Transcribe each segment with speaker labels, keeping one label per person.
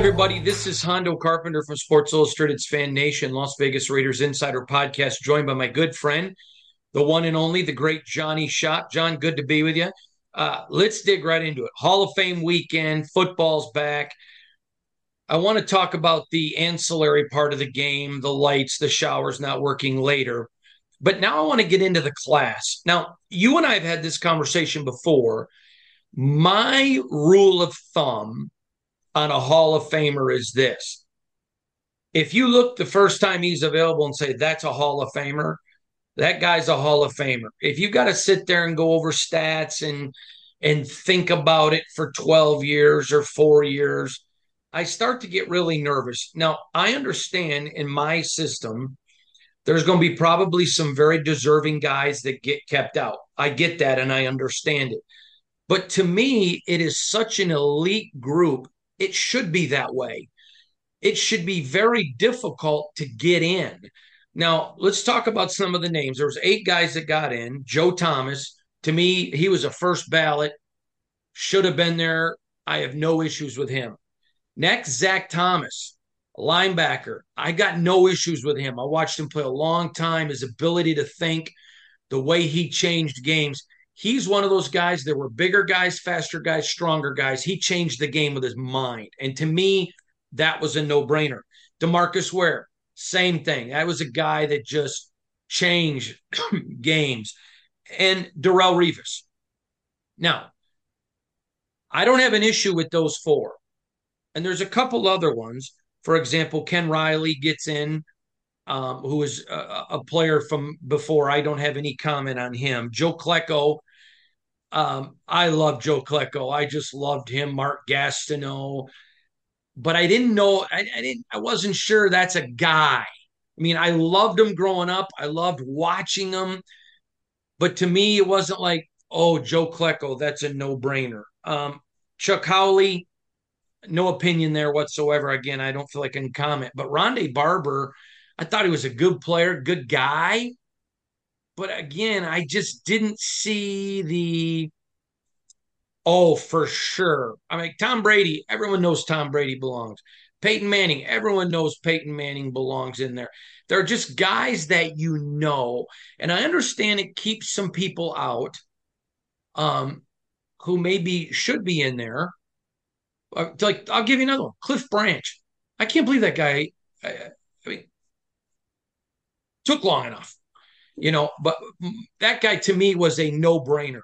Speaker 1: Everybody, this is Hondo Carpenter from Sports Illustrated's Fan Nation, Las Vegas Raiders Insider Podcast, joined by my good friend, the one and only, the great Johnny Shop. John, good to be with you. Uh, let's dig right into it. Hall of Fame weekend, football's back. I want to talk about the ancillary part of the game, the lights, the showers not working later. But now I want to get into the class. Now, you and I have had this conversation before. My rule of thumb on a Hall of Famer is this. If you look the first time he's available and say, that's a Hall of Famer, that guy's a Hall of Famer. If you got to sit there and go over stats and and think about it for 12 years or 4 years, I start to get really nervous. Now, I understand in my system there's going to be probably some very deserving guys that get kept out. I get that and I understand it. But to me, it is such an elite group it should be that way. It should be very difficult to get in. Now, let's talk about some of the names. There was eight guys that got in. Joe Thomas, to me, he was a first ballot, should have been there. I have no issues with him. Next, Zach Thomas, linebacker. I got no issues with him. I watched him play a long time. His ability to think, the way he changed games he's one of those guys. There were bigger guys, faster guys, stronger guys. He changed the game with his mind. And to me, that was a no brainer. Demarcus Ware, same thing. That was a guy that just changed games. And Darrelle Revis. Now, I don't have an issue with those four. And there's a couple other ones. For example, Ken Riley gets in um, who is a, a, player from before. I don't have any comment on him. Joe Klecko, um, I love Joe Klecko. I just loved him. Mark Gastineau, but I didn't know. I, I didn't. I wasn't sure that's a guy. I mean, I loved him growing up. I loved watching him, but to me, it wasn't like, oh, Joe Klecko. That's a no brainer. Um, Chuck Howley, no opinion there whatsoever. Again, I don't feel like I can comment. But Rondé Barber I thought he was a good player, good guy. But again, I just didn't see the oh, for sure. I mean, Tom Brady, everyone knows Tom Brady belongs. Peyton Manning, everyone knows Peyton Manning belongs in there. They're just guys that you know. And I understand it keeps some people out um, who maybe should be in there. Uh, like, I'll give you another one Cliff Branch. I can't believe that guy. I, I mean, took long enough, you know. But that guy to me was a no brainer.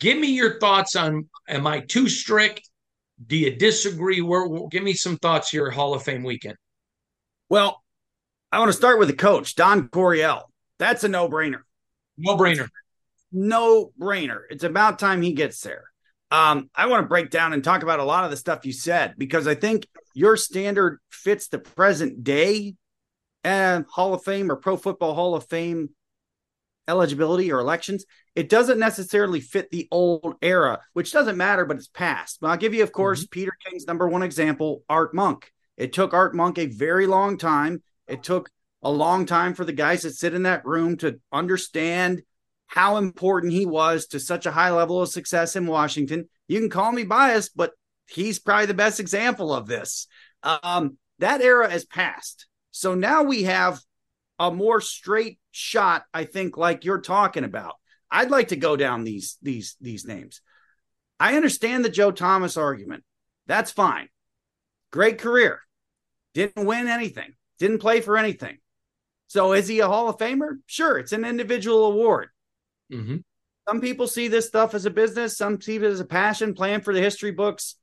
Speaker 1: Give me your thoughts on am I too strict? Do you disagree? Where give me some thoughts here, Hall of Fame weekend.
Speaker 2: Well, I want to start with the coach, Don Coryell. That's a no brainer.
Speaker 1: No brainer.
Speaker 2: No brainer. It's about time he gets there. Um, I want to break down and talk about a lot of the stuff you said because I think your standard fits the present day and Hall of Fame or Pro Football Hall of Fame eligibility or elections, it doesn't necessarily fit the old era, which doesn't matter, but it's past. But I'll give you, of course, mm-hmm. Peter King's number one example, Art Monk. It took Art Monk a very long time. It took a long time for the guys that sit in that room to understand how important he was to such a high level of success in Washington. You can call me biased, but he's probably the best example of this. Um, that era has passed. So now we have a more straight shot, I think, like you're talking about. I'd like to go down these these these names. I understand the Joe Thomas argument. That's fine. Great career. Didn't win anything. Didn't play for anything. So is he a Hall of Famer? Sure, it's an individual award. Mm-hmm. Some people see this stuff as a business. Some see it as a passion, plan for the history books.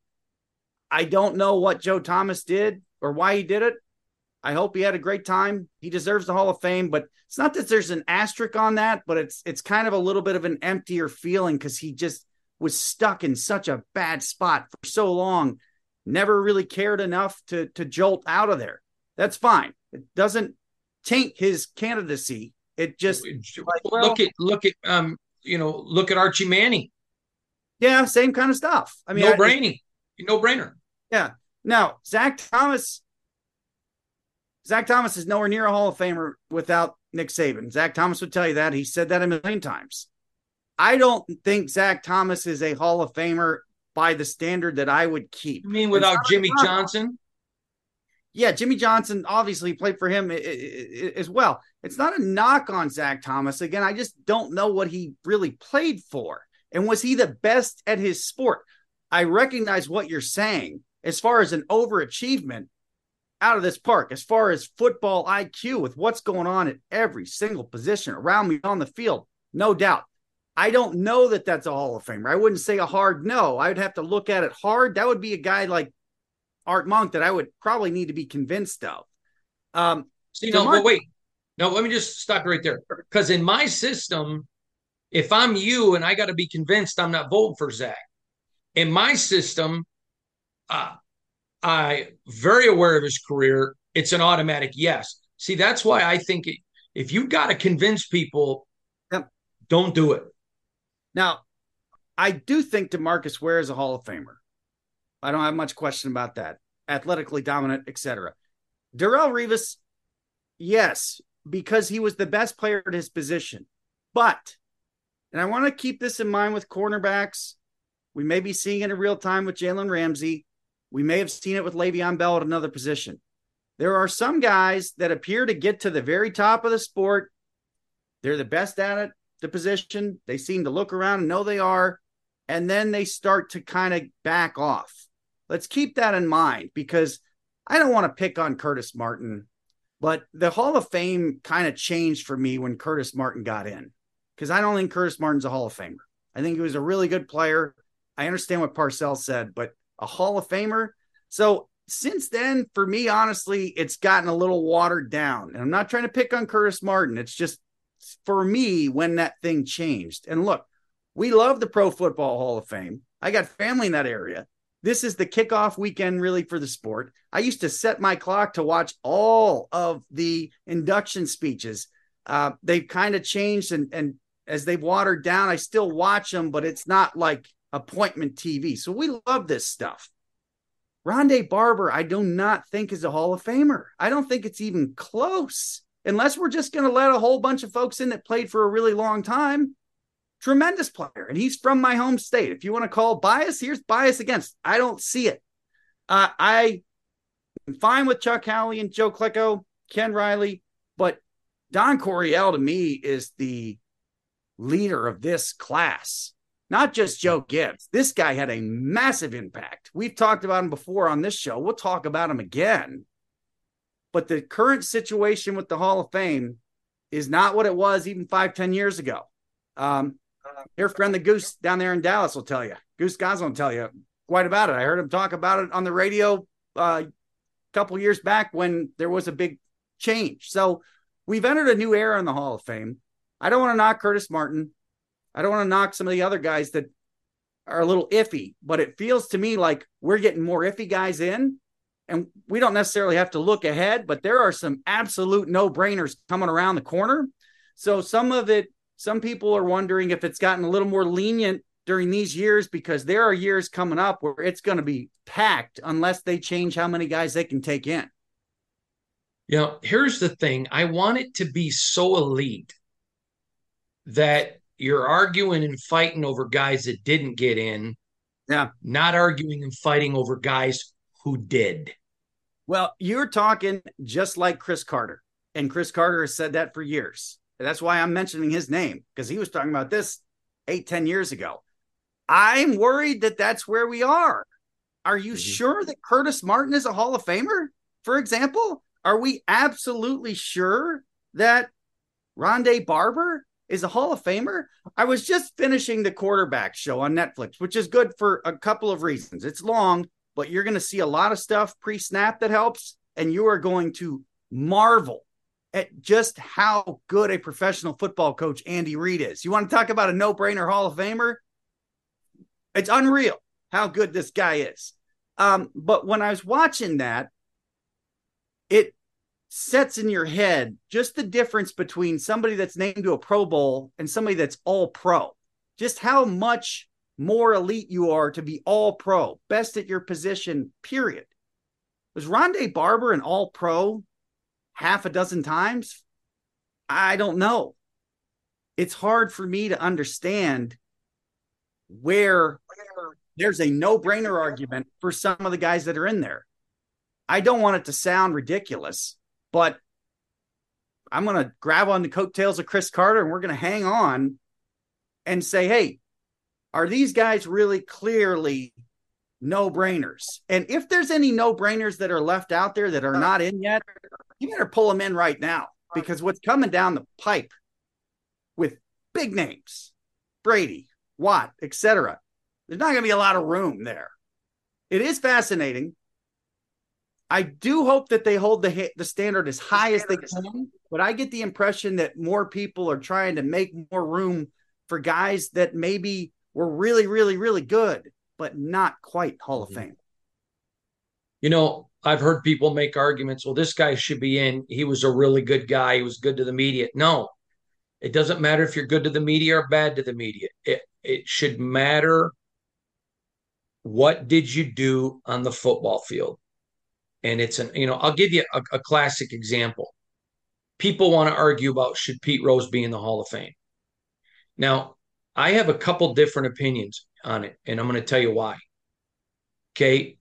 Speaker 2: I don't know what Joe Thomas did or why he did it. I hope he had a great time. He deserves the Hall of Fame, but it's not that there's an asterisk on that, but it's it's kind of a little bit of an emptier feeling because he just was stuck in such a bad spot for so long, never really cared enough to to jolt out of there. That's fine. It doesn't taint his candidacy. It just
Speaker 1: like, well, look at look at um you know look at Archie Manning.
Speaker 2: Yeah, same kind of stuff. I mean,
Speaker 1: no brainy, no brainer.
Speaker 2: Yeah. Now Zach Thomas Zach Thomas is nowhere near a Hall of Famer without Nick Saban. Zach Thomas would tell you that. He said that a million times. I don't think Zach Thomas is a Hall of Famer by the standard that I would keep.
Speaker 1: You mean without Jimmy Johnson?
Speaker 2: Yeah, Jimmy Johnson obviously played for him as well. It's not a knock on Zach Thomas. Again, I just don't know what he really played for. And was he the best at his sport? I recognize what you're saying as far as an overachievement out of this park, as far as football IQ with what's going on at every single position around me on the field. No doubt. I don't know that that's a Hall of Famer. I wouldn't say a hard no. I would have to look at it hard. That would be a guy like Art Monk that I would probably need to be convinced of. Um,
Speaker 1: See, no, but wait. No, let me just stop right there. Because in my system, if I'm you and I got to be convinced I'm not voting for Zach, in my system, uh, I very aware of his career. It's an automatic yes. See, that's why I think it, if you got to convince people, yep. don't do it.
Speaker 2: Now, I do think Demarcus Ware is a Hall of Famer. I don't have much question about that. Athletically dominant, etc. Darrelle Revis, yes, because he was the best player at his position. But, and I want to keep this in mind with cornerbacks. We may be seeing it in real time with Jalen Ramsey. We may have seen it with Le'Veon Bell at another position. There are some guys that appear to get to the very top of the sport. They're the best at it, the position. They seem to look around and know they are. And then they start to kind of back off. Let's keep that in mind because I don't want to pick on Curtis Martin, but the Hall of Fame kind of changed for me when Curtis Martin got in because I don't think Curtis Martin's a Hall of Famer. I think he was a really good player. I understand what Parcells said, but a Hall of Famer. So since then, for me, honestly, it's gotten a little watered down. And I'm not trying to pick on Curtis Martin. It's just for me when that thing changed. And look, we love the Pro Football Hall of Fame. I got family in that area. This is the kickoff weekend, really, for the sport. I used to set my clock to watch all of the induction speeches. Uh, they've kind of changed, and, and as they've watered down, I still watch them, but it's not like appointment TV. So we love this stuff. Rondé Barber, I do not think is a Hall of Famer. I don't think it's even close, unless we're just going to let a whole bunch of folks in that played for a really long time. Tremendous player, and he's from my home state. If you want to call bias, here's bias against. I don't see it. Uh, I am fine with Chuck Howley and Joe Klecko, Ken Riley, but Don Coryell to me is the leader of this class not just Joe Gibbs. This guy had a massive impact. We've talked about him before on this show. We'll talk about him again. But the current situation with the Hall of Fame is not what it was even five, ten years ago. Um, your friend the Goose down there in Dallas will tell you. Goose Goslin will tell you quite about it. I heard him talk about it on the radio uh, a couple years back when there was a big change. So we've entered a new era in the Hall of Fame. I don't want to knock Curtis Martin. I don't want to knock some of the other guys that are a little iffy, but it feels to me like we're getting more iffy guys in. And we don't necessarily have to look ahead, but there are some absolute no brainers coming around the corner. So some of it, some people are wondering if it's gotten a little more lenient during these years because there are years coming up where it's going to be packed unless they change how many guys they can take in.
Speaker 1: You know, here's the thing I want it to be so elite that you're arguing and fighting over guys that didn't get in.
Speaker 2: Yeah.
Speaker 1: Not arguing and fighting over guys who did.
Speaker 2: Well, you're talking just like Cris Carter. And Cris Carter has said that for years. That's why I'm mentioning his name because he was talking about this eight, ten years ago. I'm worried that that's where we are. Are you mm-hmm. sure that Curtis Martin is a Hall of Famer, for example? Are we absolutely sure that Rondé Barber is a Hall of Famer. I was just finishing the quarterback show on Netflix, which is good for a couple of reasons. It's long, but you're going to see a lot of stuff pre snap that helps, and you are going to marvel at just how good a professional football coach Andy Reid is. You want to talk about a no brainer Hall of Famer? It's unreal how good this guy is. Um, but when I was watching that, it sets in your head just the difference between somebody that's named to a Pro Bowl and somebody that's all pro. Just how much more elite you are to be all pro, best at your position, period. Was Rondé Barber an all pro half a dozen times? I don't know. It's hard for me to understand where there's a no brainer argument for some of the guys that are in there. I don't want it to sound ridiculous, but I'm going to grab on the coattails of Cris Carter and we're going to hang on and say, hey, are these guys really clearly no brainers? And if there's any no brainers that are left out there that are oh. not in yet, you better pull them in right now because what's coming down the pipe with big names, Brady, Watt, etc. There's not going to be a lot of room there. It is fascinating. I do hope that they hold the the standard as high as they can, but I get the impression that more people are trying to make more room for guys that maybe were really, really, really good, but not quite Hall of mm-hmm. Fame.
Speaker 1: You know, I've heard people make arguments. Well, this guy should be in. He was a really good guy. He was good to the media. No, it doesn't matter if you're good to the media or bad to the media. It it should matter what did you do on the football field. And it's an you know I'll give you a, a classic example. People want to argue about should Pete Rose be in the Hall of Fame. Now, I have a couple different opinions on it, and I'm going to tell you why. Okay.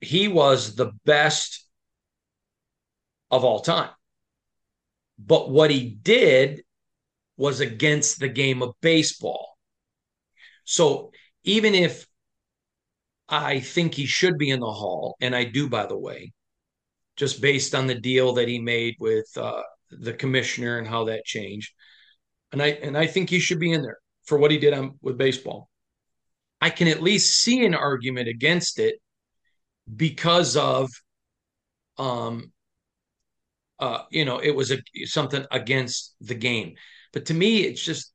Speaker 1: He was the best of all time. But what he did was against the game of baseball. So even if I think he should be in the hall, and I do, by the way, just based on the deal that he made with uh, the commissioner and how that changed, and I and I think he should be in there for what he did on with baseball. I can at least see an argument against it because of um uh you know it was a something against the game but to me, it's just,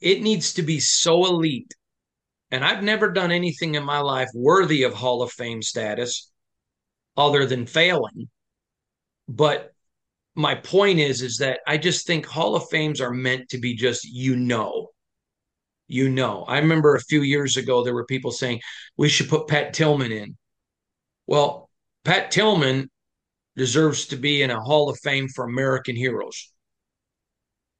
Speaker 1: it needs to be so elite. And I've never done anything in my life worthy of Hall of Fame status other than failing. But my point is, is that I just think Hall of Fames are meant to be just, you know, you know. I remember a few years ago, there were people saying we should put Pat Tillman in. Well, Pat Tillman deserves to be in a Hall of Fame for American heroes.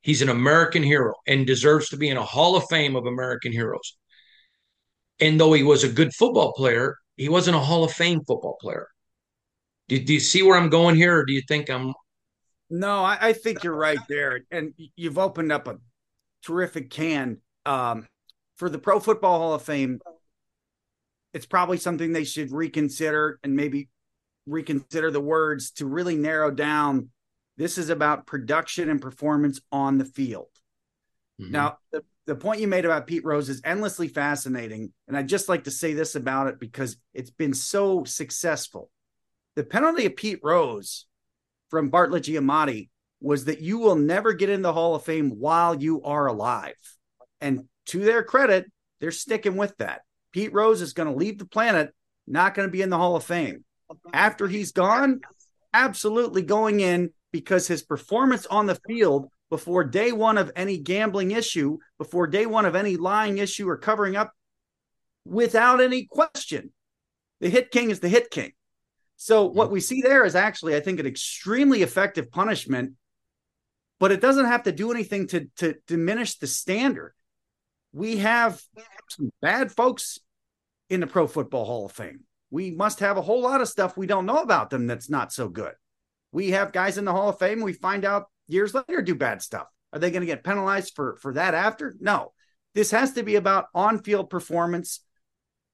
Speaker 1: He's an American hero and deserves to be in a Hall of Fame of American heroes. And though he was a good football player, he wasn't a Hall of Fame football player. Do, do you see where I'm going here, or do you think I'm?
Speaker 2: No, I, I think you're right there, and you've opened up a terrific can um, for the Pro Football Hall of Fame. It's probably something they should reconsider and maybe reconsider the words to really narrow down this is about production and performance on the field. Mm-hmm. Now, the, the point you made about Pete Rose is endlessly fascinating. And I'd just like to say this about it because it's been so successful. The penalty of Pete Rose from Bartlett Giamatti was that you will never get in the Hall of Fame while you are alive. And to their credit, they're sticking with that. Pete Rose is going to leave the planet, not going to be in the Hall of Fame. After he's gone, absolutely going in because his performance on the field before day one of any gambling issue, before day one of any lying issue or covering up, without any question, the hit king is the hit king. So what we see there is actually, I think, an extremely effective punishment, but it doesn't have to do anything to to diminish the standard. We have some bad folks in the Pro Football Hall of Fame. We must have a whole lot of stuff we don't know about them that's not so good we have guys in the Hall of Fame. We find out years later do bad stuff. Are they going to get penalized for for that after? No. This has to be about on-field performance.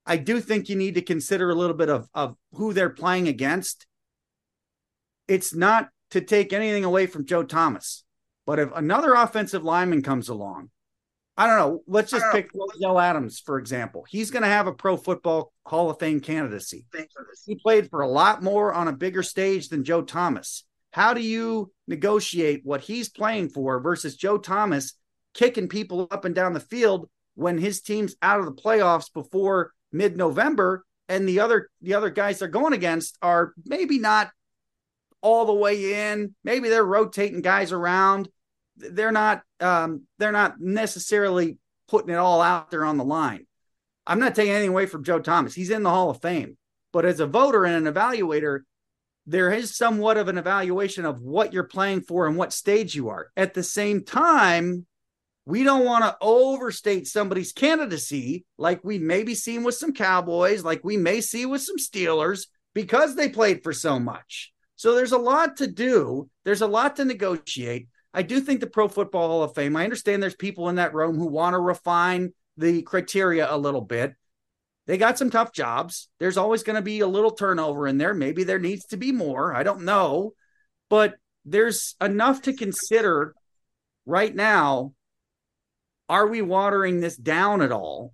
Speaker 2: I do think you need to consider a little bit of of who they're playing against. It's not to take anything away from Joe Thomas, but if another offensive lineman comes along I don't know. Let's just pick Joe Adams, for example. He's going to have a Pro Football Hall of Fame candidacy. He played for a lot more on a bigger stage than Joe Thomas. How do you negotiate what he's playing for versus Joe Thomas kicking people up and down the field when his team's out of the playoffs before mid-November and the other the other guys they're going against are maybe not all the way in, maybe they're rotating guys around they're not um, they're not necessarily putting it all out there on the line. I'm not taking anything away from Joe Thomas. He's in the Hall of Fame. But as a voter and an evaluator, there is somewhat of an evaluation of what you're playing for and what stage you are. At the same time, we don't want to overstate somebody's candidacy like we may be seeing with some Cowboys, like we may see with some Steelers because they played for so much. So there's a lot to do. There's a lot to negotiate. I do think the Pro Football Hall of Fame, I understand there's people in that room who want to refine the criteria a little bit. They got some tough jobs. There's always going to be a little turnover in there. Maybe there needs to be more. I don't know. But there's enough to consider right now are we watering this down at all?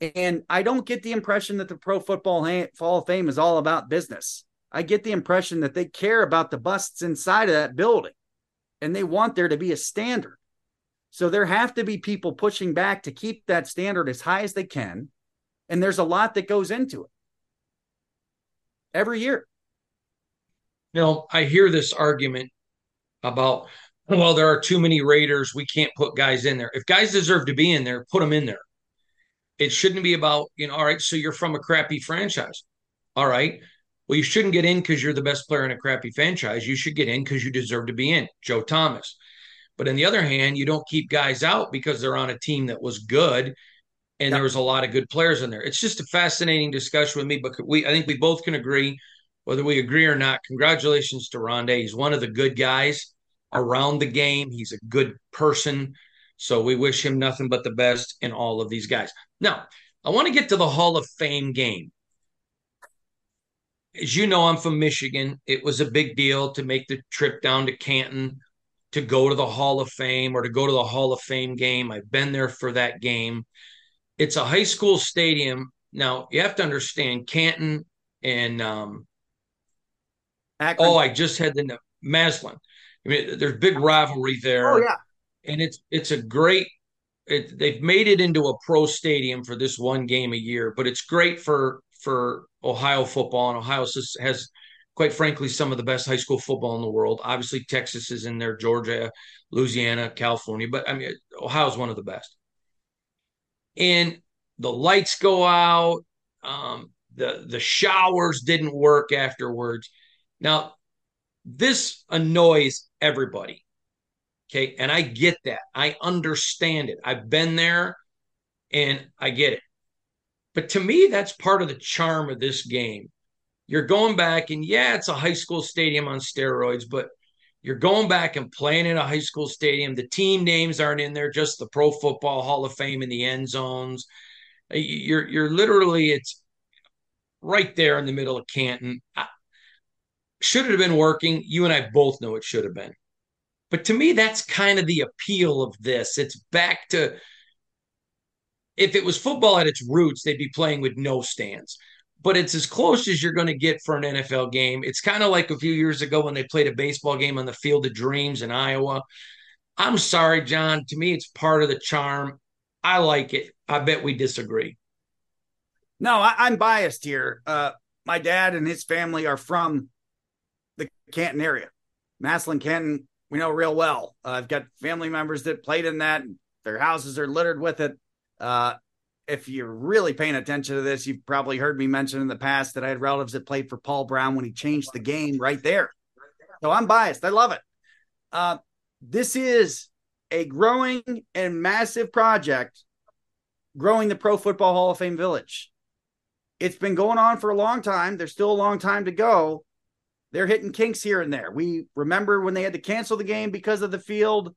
Speaker 2: And I don't get the impression that the Pro Football Hall of Fame is all about business. I get the impression that they care about the busts inside of that building and they want there to be a standard. So there have to be people pushing back to keep that standard as high as they can. And there's a lot that goes into it every year.
Speaker 1: Know, I hear this argument about well, there are too many Raiders. We can't put guys in there. If guys deserve to be in there, put them in there. It shouldn't be about, you know, all right, so you're from a crappy franchise. All right. Well, you shouldn't get in because you're the best player in a crappy franchise. You should get in because you deserve to be in. Joe Thomas. But on the other hand, you don't keep guys out because they're on a team that was good and there was a lot of good players in there. It's just a fascinating discussion with me, but we I think we both can agree, whether we agree or not. Congratulations to Rondé. He's one of the good guys around the game. He's a good person. So we wish him nothing but the best in all of these guys. Now, I want to get to the Hall of Fame game. As you know, I'm from Michigan. It was a big deal to make the trip down to Canton to go to the Hall of Fame or to go to the Hall of Fame game. I've been there for that game. It's a high school stadium. Now, you have to understand Canton and um, oh, I just had the Massillon. I mean, there's big rivalry there.
Speaker 2: Oh yeah,
Speaker 1: and it's it's a great. It, they've made it into a pro stadium for this one game a year, but it's great for for Ohio football, and Ohio has, quite frankly, some of the best high school football in the world. Obviously, Texas is in there, Georgia, Louisiana, California, but I mean, Ohio's one of the best. And the lights go out. Um, the the showers didn't work afterwards. Now this annoys everybody. Okay. And I get that. I understand it. I've been there and I get it. But to me, that's part of the charm of this game. You're going back, and yeah, it's a high school stadium on steroids, but you're going back and playing in a high school stadium. The team names aren't in there, just the Pro Football Hall of Fame in the end zones. You're you're literally it's right there in the middle of Canton. Should it have been working? You and I both know it should have been. But to me, that's kind of the appeal of this. It's back to if it was football at its roots, they'd be playing with no stands. But it's as close as you're going to get for an NFL game. It's kind of like a few years ago when they played a baseball game on the Field of Dreams in Iowa. I'm sorry, John. To me, it's part of the charm. I like it. I bet we disagree.
Speaker 2: No, I, am biased here. Uh, my dad and his family are from the Canton area. Massillon, Canton, we know real well. Uh, I've got family members that played in that. Their houses are littered with it. Uh, if you're really paying attention to this, you've probably heard me mention in the past that I had relatives that played for Paul Brown when he changed the game right there. So I'm biased. I love it. Uh, this is a growing and massive project growing the Pro Football Hall of Fame Village. It's been going on for a long time. There's still a long time to go they're hitting kinks here and there. We remember when they had to cancel the game because of the field.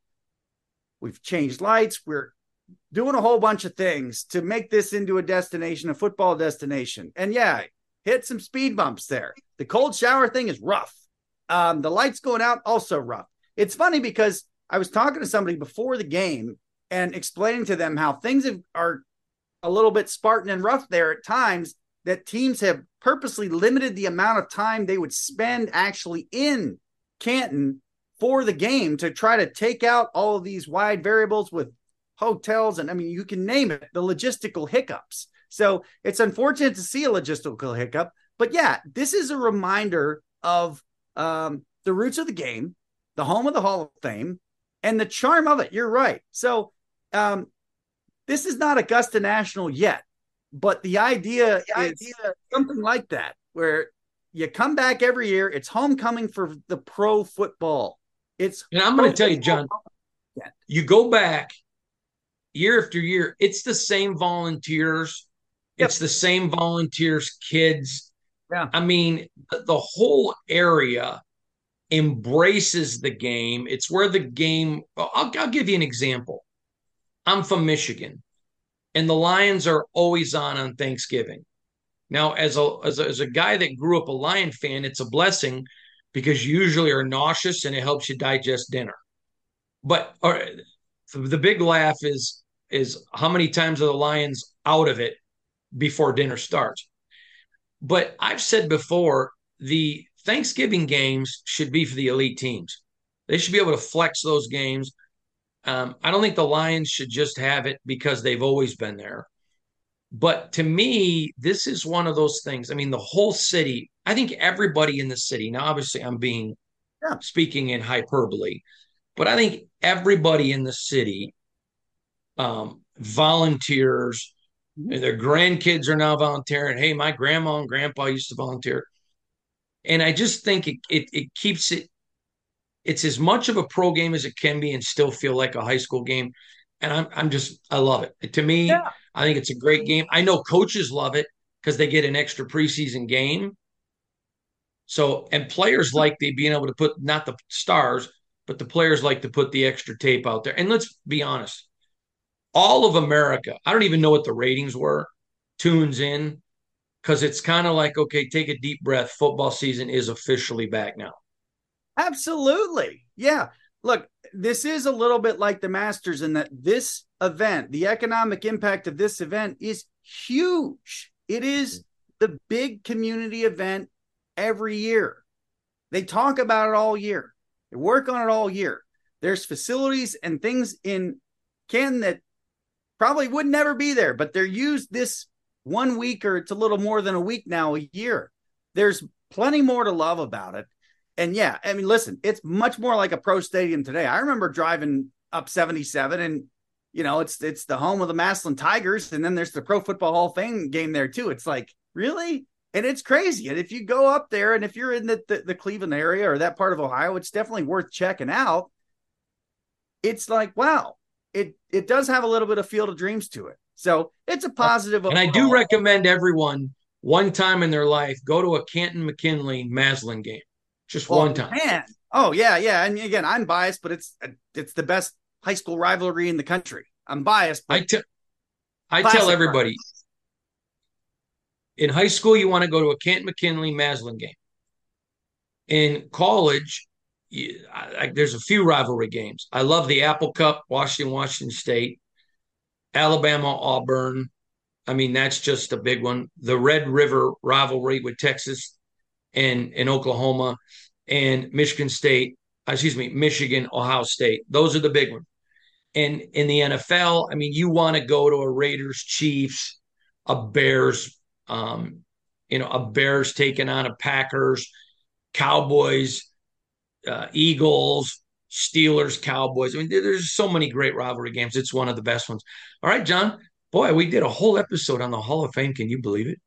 Speaker 2: We've changed lights. We're doing a whole bunch of things to make this into a destination, a football destination. And yeah, hit some speed bumps there. The cold shower thing is rough. Um, the lights going out also rough. It's funny because I was talking to somebody before the game and explaining to them how things have, are a little bit Spartan and rough there at times that teams have purposely limited the amount of time they would spend actually in Canton for the game to try to take out all of these wide variables with hotels and I mean you can name it the logistical hiccups. So it's unfortunate to see a logistical hiccup, but yeah, this is a reminder of um, the roots of the game, the home of the Hall of Fame, and the charm of it. You're right. So um, this is not Augusta National yet. But the idea the is idea, something like that, where you come back every year. It's homecoming for the pro football. It's
Speaker 1: and I'm going to tell you, John.
Speaker 2: weekend.
Speaker 1: You go back year after year, it's the same volunteers, yep. it's the same volunteers, kids.
Speaker 2: Yeah.
Speaker 1: I mean, the, the whole area embraces the game. It's where the game, I'll, I'll give you an example. I'm from Michigan, and the Lions are always on on Thanksgiving. Now, as a, as a, as a guy that grew up a Lion fan, it's a blessing because you usually are nauseous and it helps you digest dinner. But or, the big laugh is is how many times are the Lions out of it before dinner starts. But I've said before, the Thanksgiving games should be for the elite teams. They should be able to flex those games. Um, I don't think the Lions should just have it because they've always been there. But to me, this is one of those things. I mean, the whole city, I think everybody in the city, now obviously I'm being yeah. speaking in hyperbole, but I think everybody in the city um, volunteers. Mm-hmm. Their grandkids are now volunteering. Hey, my grandma and grandpa used to volunteer. And I just think it, it, it keeps it, it's as much of a pro game as it can be and still feel like a high school game. And I'm, I'm just, I love it. To me, yeah. I think it's a great game. I know coaches love it because they get an extra preseason game. So, and players like the being able to put not the stars, but the players like to put the extra tape out there. And let's be honest, all of America, I don't even know what the ratings were, tunes in because it's kind of like, okay, take a deep breath. Football season is officially back now.
Speaker 2: Absolutely. Yeah. Look, this is a little bit like the Masters in that this event, the economic impact of this event is huge. It is the big community event every year. They talk about it all year. They work on it all year. There's facilities and things in Canton that probably would never be there, but they're used this one week or it's a little more than a week now, a year. There's plenty more to love about it. And yeah, I mean, listen, it's much more like a pro stadium today. I remember driving up 77 and you know, it's it's the home of the Massillon Tigers, and then there's the Pro Football Hall of Fame game there too. It's like, really? And it's crazy. And if you go up there and if you're in the, the, the Cleveland area or that part of Ohio, it's definitely worth checking out. It's like, wow, it it does have a little bit of Field of Dreams to it. So it's a positive.
Speaker 1: And overall. I do recommend everyone one time in their life go to a Canton McKinley Massillon game, just oh, one time.
Speaker 2: Man. Oh yeah, yeah. And again, I'm biased, but it's it's the best high school rivalry in the country. I'm biased.
Speaker 1: I, te- I tell everybody in high school you want to go to a Kent McKinley Massillon game. In college, I, there's a few rivalry games. I love the Apple Cup, Washington, Washington State, Alabama, Auburn. I mean, that's just a big one. The Red River rivalry with Texas and, in Oklahoma and Michigan State, excuse me, Michigan, Ohio State. Those are the big ones. And in the NFL, I mean, you want to go to a Raiders, Chiefs, a Bears, um, you know, a Bears taking on a Packers, Cowboys, uh, Eagles, Steelers, Cowboys. I mean, there's so many great rivalry games. It's one of the best ones. All right, John. Boy, we did a whole episode on the Hall of Fame. Can you believe it?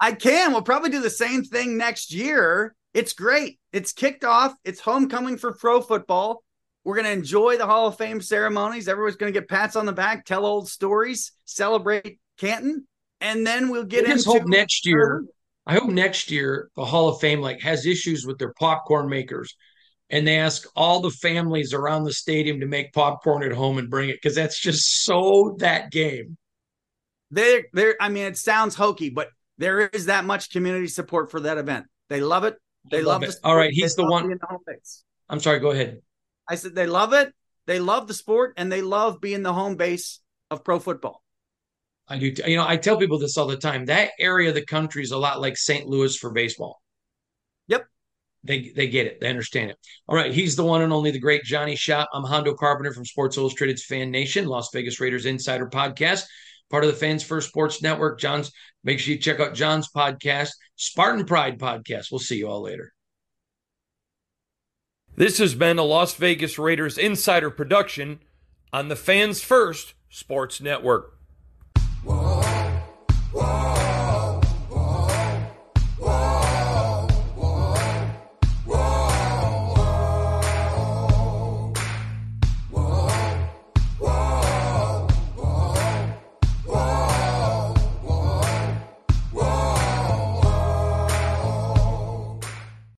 Speaker 2: I can. We'll probably do the same thing next year. It's great. It's kicked off. It's homecoming for pro football. We're going to enjoy the Hall of Fame ceremonies. Everyone's going to get pats on the back, tell old stories, celebrate Canton, and then we'll get
Speaker 1: I into hope next year. I hope next year the Hall of Fame like has issues with their popcorn makers and they ask all the families around the stadium to make popcorn at home and bring it because that's just so that game.
Speaker 2: There, there. I mean, it sounds hokey, but there is that much community support for that event. They love it. They love, love it.
Speaker 1: all right, he's they the one. The. I'm sorry. Go ahead.
Speaker 2: I said they love it. They love the sport, and they love being the home base of pro football.
Speaker 1: I do. You know, I tell people this all the time. That area of the country is a lot like St. Louis for baseball.
Speaker 2: Yep.
Speaker 1: They they get it. They understand it. All right. He's the one and only the great Johnny Shop. I'm Hondo Carpenter from Sports Illustrated's Fan Nation, Las Vegas Raiders Insider Podcast, part of the Fans First Sports Network. John's make sure you check out John's podcast, Spartan Pride Podcast. We'll see you all later. This has been a Las Vegas Raiders Insider production on the Fans First Sports Network. Whoa.